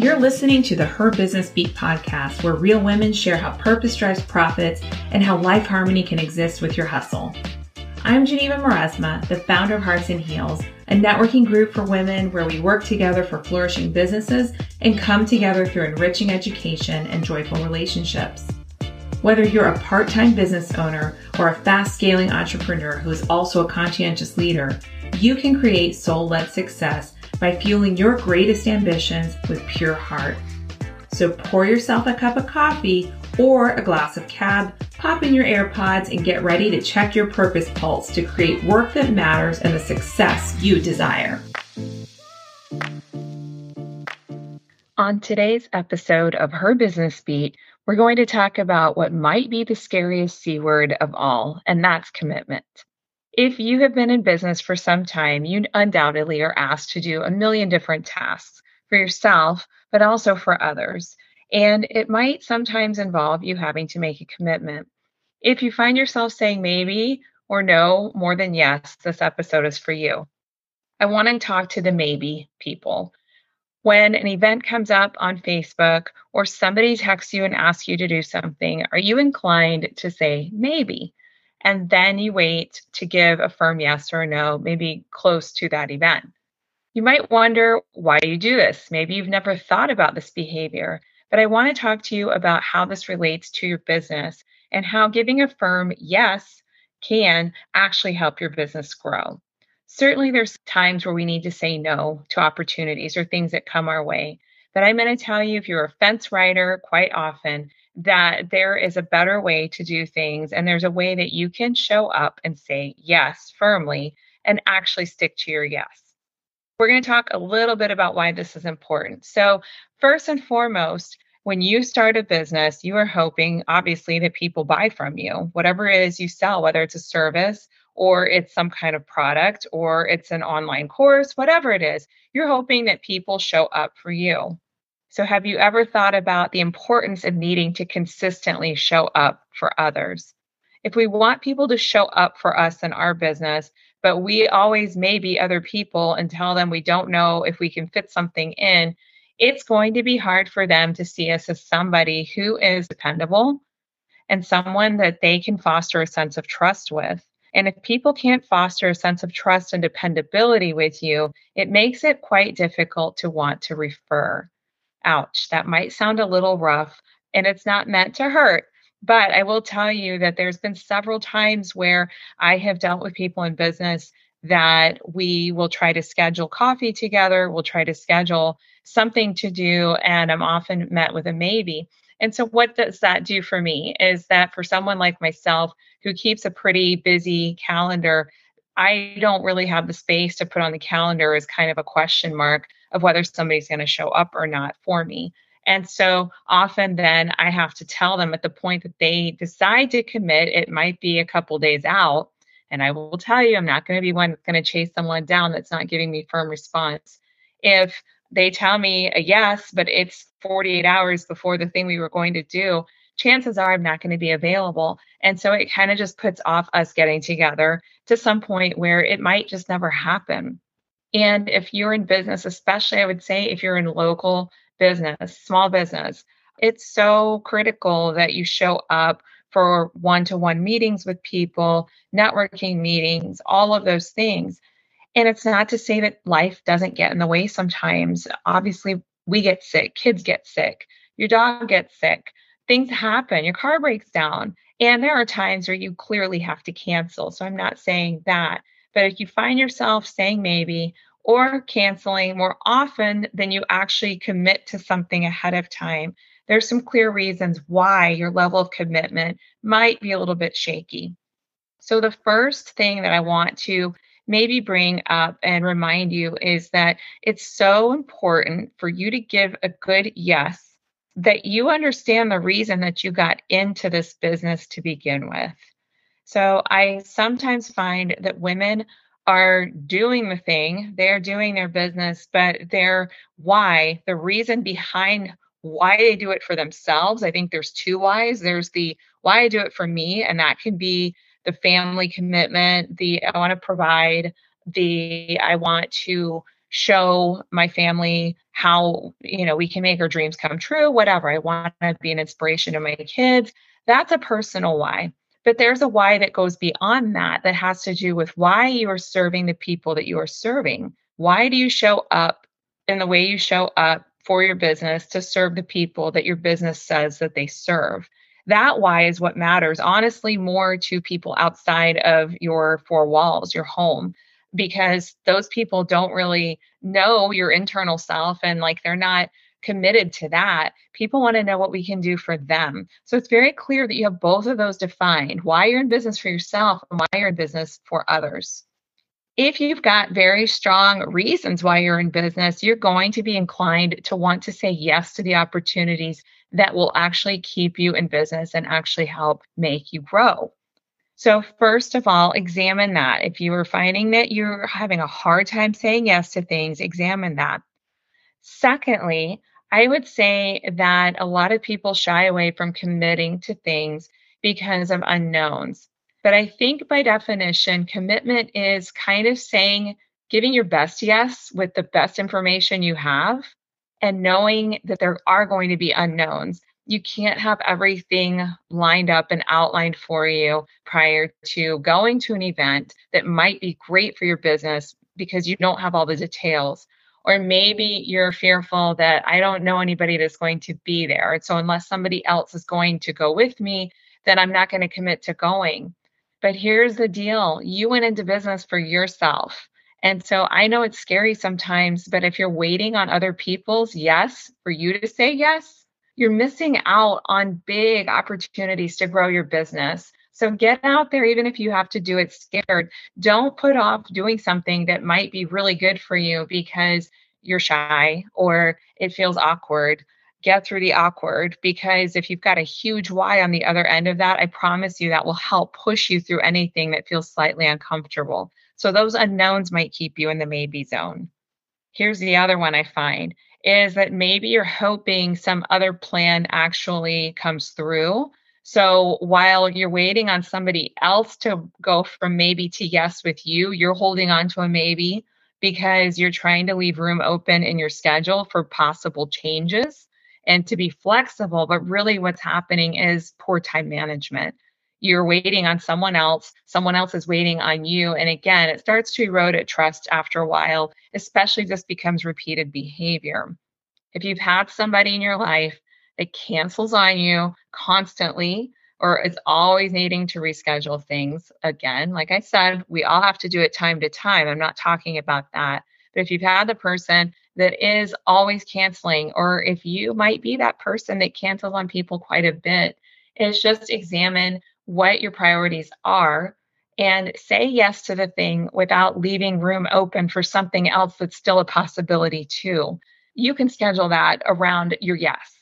You're listening to the Her Business Beat podcast, where real women share how purpose drives profits and how life harmony can exist with your hustle. I'm Geneva Maresma, the founder of Hearts and Heels, a networking group for women where we work together for flourishing businesses and come together through enriching education and joyful relationships. Whether you're a part time business owner or a fast scaling entrepreneur who is also a conscientious leader, you can create soul led success by fueling your greatest ambitions with pure heart. So pour yourself a cup of coffee or a glass of cab, pop in your AirPods, and get ready to check your purpose pulse to create work that matters and the success you desire. On today's episode of Her Business Beat, we're going to talk about what might be the scariest C word of all, and that's commitment. If you have been in business for some time, you undoubtedly are asked to do a million different tasks for yourself, but also for others. And it might sometimes involve you having to make a commitment. If you find yourself saying maybe or no more than yes, this episode is for you. I want to talk to the maybe people. When an event comes up on Facebook or somebody texts you and asks you to do something, are you inclined to say maybe? And then you wait to give a firm yes or no, maybe close to that event. You might wonder why you do this. Maybe you've never thought about this behavior, but I want to talk to you about how this relates to your business and how giving a firm yes can actually help your business grow. Certainly, there's times where we need to say no to opportunities or things that come our way. But I'm going to tell you if you're a fence rider, quite often that there is a better way to do things and there's a way that you can show up and say yes firmly and actually stick to your yes. We're going to talk a little bit about why this is important. So, first and foremost, when you start a business, you are hoping, obviously, that people buy from you, whatever it is you sell, whether it's a service or it's some kind of product or it's an online course, whatever it is, you're hoping that people show up for you. So, have you ever thought about the importance of needing to consistently show up for others? If we want people to show up for us in our business, but we always maybe other people and tell them we don't know if we can fit something in, it's going to be hard for them to see us as somebody who is dependable and someone that they can foster a sense of trust with. And if people can't foster a sense of trust and dependability with you, it makes it quite difficult to want to refer. Ouch, that might sound a little rough, and it's not meant to hurt. But I will tell you that there's been several times where I have dealt with people in business that we will try to schedule coffee together, we'll try to schedule something to do, and I'm often met with a maybe. And so, what does that do for me? Is that for someone like myself who keeps a pretty busy calendar, I don't really have the space to put on the calendar as kind of a question mark of whether somebody's going to show up or not for me. And so often then I have to tell them at the point that they decide to commit, it might be a couple days out. And I will tell you, I'm not going to be one that's going to chase someone down that's not giving me firm response. If they tell me a yes, but it's 48 hours before the thing we were going to do, chances are I'm not going to be available. And so it kind of just puts off us getting together to some point where it might just never happen. And if you're in business, especially I would say if you're in local business, small business, it's so critical that you show up for one to one meetings with people, networking meetings, all of those things. And it's not to say that life doesn't get in the way sometimes. Obviously, we get sick, kids get sick, your dog gets sick, things happen, your car breaks down. And there are times where you clearly have to cancel. So I'm not saying that. But if you find yourself saying maybe or canceling more often than you actually commit to something ahead of time, there's some clear reasons why your level of commitment might be a little bit shaky. So, the first thing that I want to maybe bring up and remind you is that it's so important for you to give a good yes that you understand the reason that you got into this business to begin with. So I sometimes find that women are doing the thing, they're doing their business, but their why, the reason behind why they do it for themselves, I think there's two whys. There's the why I do it for me, and that can be the family commitment, the I want to provide, the I want to show my family how, you know, we can make our dreams come true, whatever. I want to be an inspiration to my kids. That's a personal why. But there's a why that goes beyond that, that has to do with why you are serving the people that you are serving. Why do you show up in the way you show up for your business to serve the people that your business says that they serve? That why is what matters, honestly, more to people outside of your four walls, your home, because those people don't really know your internal self and like they're not committed to that. People want to know what we can do for them. So it's very clear that you have both of those defined why you're in business for yourself and why you're in business for others. If you've got very strong reasons why you're in business, you're going to be inclined to want to say yes to the opportunities that will actually keep you in business and actually help make you grow. So, first of all, examine that. If you are finding that you're having a hard time saying yes to things, examine that. Secondly, I would say that a lot of people shy away from committing to things because of unknowns. But I think by definition, commitment is kind of saying, giving your best yes with the best information you have and knowing that there are going to be unknowns. You can't have everything lined up and outlined for you prior to going to an event that might be great for your business because you don't have all the details or maybe you're fearful that I don't know anybody that's going to be there. And so unless somebody else is going to go with me, then I'm not going to commit to going. But here's the deal you went into business for yourself. And so I know it's scary sometimes, but if you're waiting on other people's yes for you to say yes, you're missing out on big opportunities to grow your business. So get out there, even if you have to do it scared. Don't put off doing something that might be really good for you because you're shy or it feels awkward. Get through the awkward because if you've got a huge why on the other end of that, I promise you that will help push you through anything that feels slightly uncomfortable. So those unknowns might keep you in the maybe zone. Here's the other one I find is that maybe you're hoping some other plan actually comes through so while you're waiting on somebody else to go from maybe to yes with you, you're holding on to a maybe because you're trying to leave room open in your schedule for possible changes and to be flexible. But really, what's happening is poor time management. You're waiting on someone else, someone else is waiting on you. And again, it starts to erode at trust after a while, especially this becomes repeated behavior. If you've had somebody in your life that cancels on you constantly or is always needing to reschedule things again. Like I said, we all have to do it time to time. I'm not talking about that. But if you've had the person that is always canceling, or if you might be that person that cancels on people quite a bit, is just examine what your priorities are and say yes to the thing without leaving room open for something else that's still a possibility too. You can schedule that around your yes.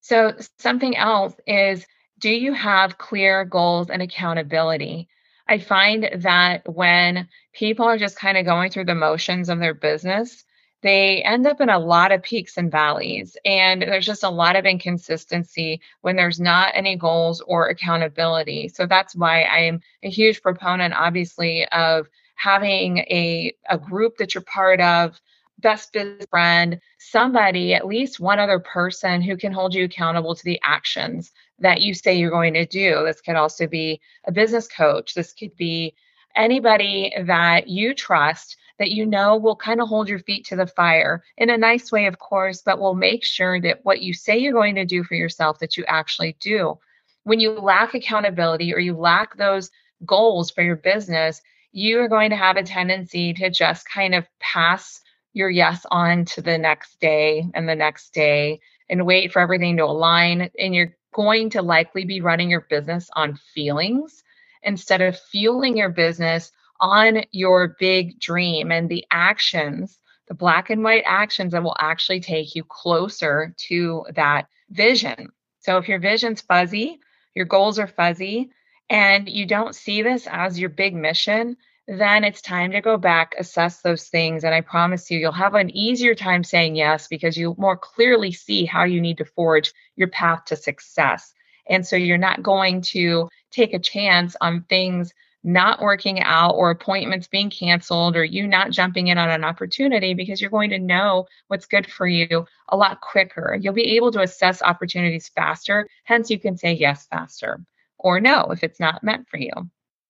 So, something else is do you have clear goals and accountability? I find that when people are just kind of going through the motions of their business, they end up in a lot of peaks and valleys. And there's just a lot of inconsistency when there's not any goals or accountability. So that's why I'm a huge proponent, obviously, of having a, a group that you're part of best business friend, somebody, at least one other person who can hold you accountable to the actions that you say you're going to do. This could also be a business coach. This could be anybody that you trust that you know will kind of hold your feet to the fire in a nice way, of course, but will make sure that what you say you're going to do for yourself, that you actually do. When you lack accountability or you lack those goals for your business, you are going to have a tendency to just kind of pass your yes on to the next day and the next day and wait for everything to align. And you're going to likely be running your business on feelings instead of fueling your business on your big dream and the actions, the black and white actions that will actually take you closer to that vision. So if your vision's fuzzy, your goals are fuzzy, and you don't see this as your big mission, then it's time to go back, assess those things. And I promise you, you'll have an easier time saying yes because you more clearly see how you need to forge your path to success. And so you're not going to take a chance on things not working out or appointments being canceled or you not jumping in on an opportunity because you're going to know what's good for you a lot quicker. You'll be able to assess opportunities faster. Hence, you can say yes faster or no if it's not meant for you.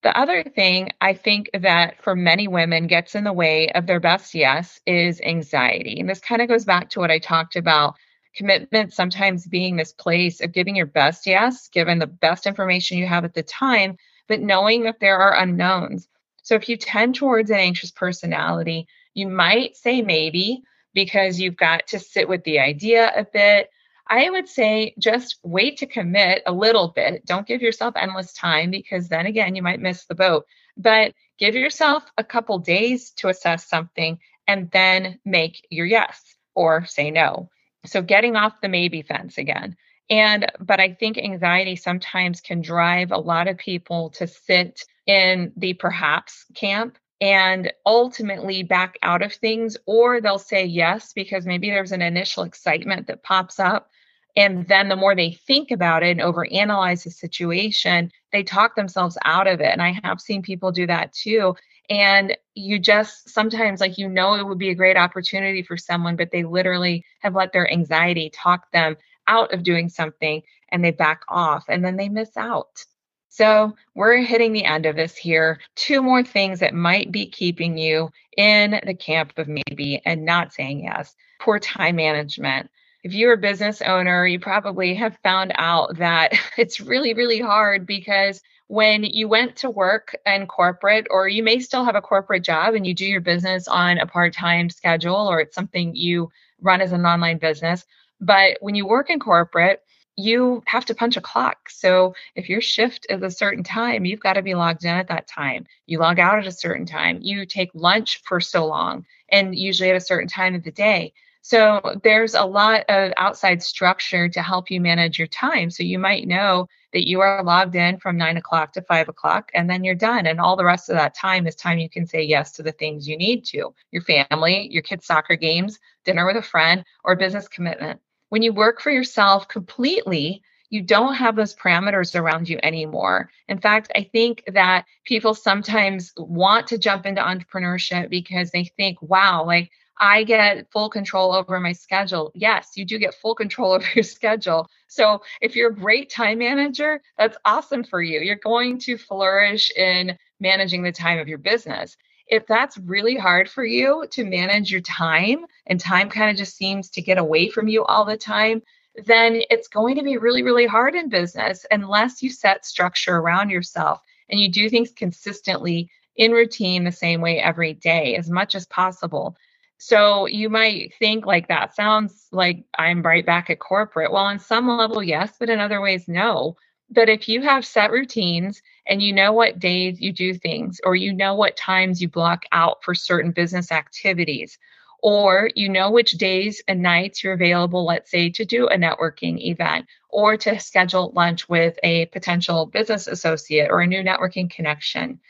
The other thing I think that for many women gets in the way of their best yes is anxiety. And this kind of goes back to what I talked about commitment sometimes being this place of giving your best yes, given the best information you have at the time, but knowing that there are unknowns. So if you tend towards an anxious personality, you might say maybe because you've got to sit with the idea a bit. I would say just wait to commit a little bit. Don't give yourself endless time because then again, you might miss the boat. But give yourself a couple days to assess something and then make your yes or say no. So getting off the maybe fence again. And, but I think anxiety sometimes can drive a lot of people to sit in the perhaps camp and ultimately back out of things, or they'll say yes because maybe there's an initial excitement that pops up. And then the more they think about it and overanalyze the situation, they talk themselves out of it. And I have seen people do that too. And you just sometimes, like, you know, it would be a great opportunity for someone, but they literally have let their anxiety talk them out of doing something and they back off and then they miss out. So we're hitting the end of this here. Two more things that might be keeping you in the camp of maybe and not saying yes. Poor time management. If you're a business owner, you probably have found out that it's really, really hard because when you went to work in corporate, or you may still have a corporate job and you do your business on a part time schedule, or it's something you run as an online business. But when you work in corporate, you have to punch a clock. So if your shift is a certain time, you've got to be logged in at that time. You log out at a certain time. You take lunch for so long and usually at a certain time of the day. So there's a lot of outside structure to help you manage your time. So you might know that you are logged in from nine o'clock to five o'clock and then you're done. And all the rest of that time is time you can say yes to the things you need to your family, your kids' soccer games, dinner with a friend, or business commitment. When you work for yourself completely, you don't have those parameters around you anymore. In fact, I think that people sometimes want to jump into entrepreneurship because they think, wow, like I get full control over my schedule. Yes, you do get full control over your schedule. So if you're a great time manager, that's awesome for you. You're going to flourish in managing the time of your business. If that's really hard for you to manage your time and time kind of just seems to get away from you all the time, then it's going to be really, really hard in business unless you set structure around yourself and you do things consistently in routine the same way every day as much as possible. So you might think like that sounds like I'm right back at corporate. Well, on some level, yes, but in other ways, no. But if you have set routines and you know what days you do things, or you know what times you block out for certain business activities, or you know which days and nights you're available, let's say, to do a networking event or to schedule lunch with a potential business associate or a new networking connection,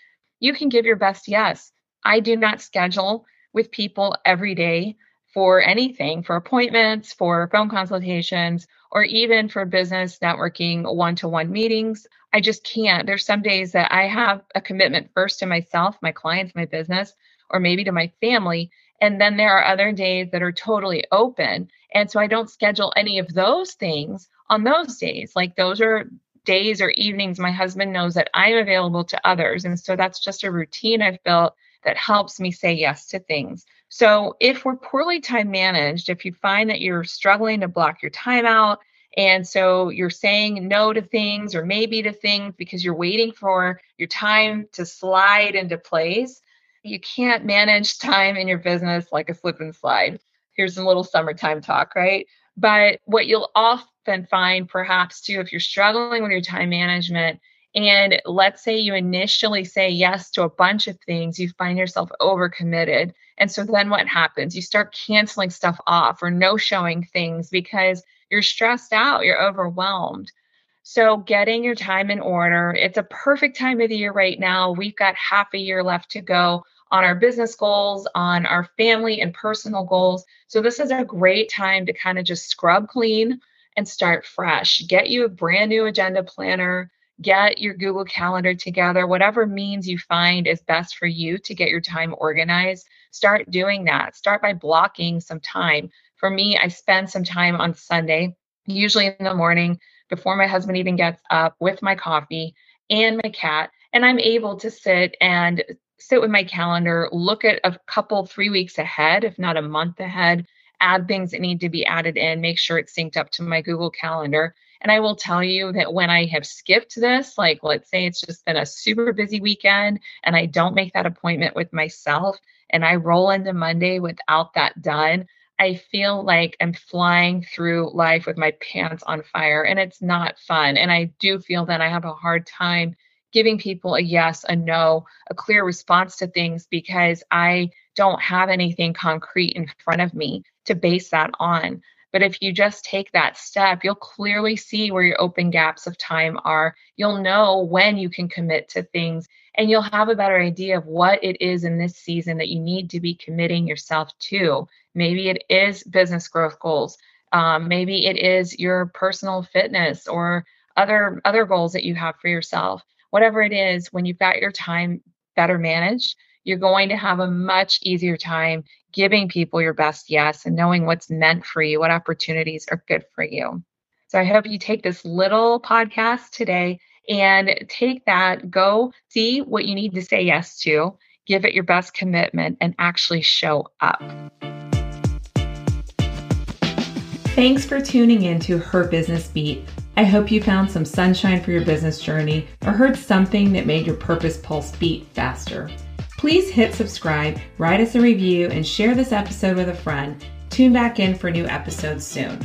you can give your best yes. I do not schedule with people every day for anything, for appointments, for phone consultations, or even for business networking one to one meetings. I just can't. There's some days that I have a commitment first to myself, my clients, my business, or maybe to my family. And then there are other days that are totally open. And so I don't schedule any of those things on those days. Like those are days or evenings my husband knows that I'm available to others. And so that's just a routine I've built that helps me say yes to things. So if we're poorly time managed, if you find that you're struggling to block your time out, and so you're saying no to things or maybe to things because you're waiting for your time to slide into place, you can't manage time in your business like a slip and slide. Here's a little summertime talk, right? But what you'll often find, perhaps too, if you're struggling with your time management, and let's say you initially say yes to a bunch of things, you find yourself overcommitted. And so then what happens? You start canceling stuff off or no showing things because you're stressed out, you're overwhelmed. So, getting your time in order, it's a perfect time of the year right now. We've got half a year left to go on our business goals, on our family and personal goals. So, this is a great time to kind of just scrub clean and start fresh. Get you a brand new agenda planner get your Google Calendar together, whatever means you find is best for you to get your time organized. Start doing that. Start by blocking some time. For me, I spend some time on Sunday, usually in the morning before my husband even gets up with my coffee and my cat. And I'm able to sit and sit with my calendar, look at a couple, three weeks ahead, if not a month ahead, add things that need to be added in, make sure it's synced up to my Google Calendar. And I will tell you that when I have skipped this, like let's say it's just been a super busy weekend and I don't make that appointment with myself and I roll into Monday without that done, I feel like I'm flying through life with my pants on fire and it's not fun. And I do feel that I have a hard time giving people a yes, a no, a clear response to things because I don't have anything concrete in front of me to base that on. But if you just take that step, you'll clearly see where your open gaps of time are. You'll know when you can commit to things, and you'll have a better idea of what it is in this season that you need to be committing yourself to. Maybe it is business growth goals. Um, maybe it is your personal fitness or other other goals that you have for yourself. Whatever it is, when you've got your time better managed, you're going to have a much easier time giving people your best yes and knowing what's meant for you, what opportunities are good for you. So I hope you take this little podcast today and take that, go see what you need to say yes to, give it your best commitment, and actually show up. Thanks for tuning in to Her Business Beat. I hope you found some sunshine for your business journey or heard something that made your purpose pulse beat faster. Please hit subscribe, write us a review, and share this episode with a friend. Tune back in for new episodes soon.